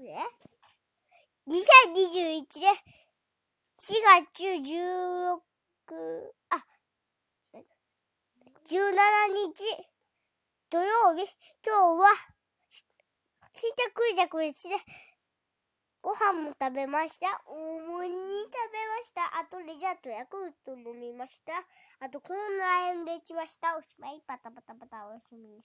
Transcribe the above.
え ?2021 年4月16、あ、17日土曜日、今日は、新茶クイズじい、ご飯も食べました。大盛りに食べました。あとレジャーとヤクルト飲みました。あとコのンラインできました。おしまい、パタパタパタおやすみなさい。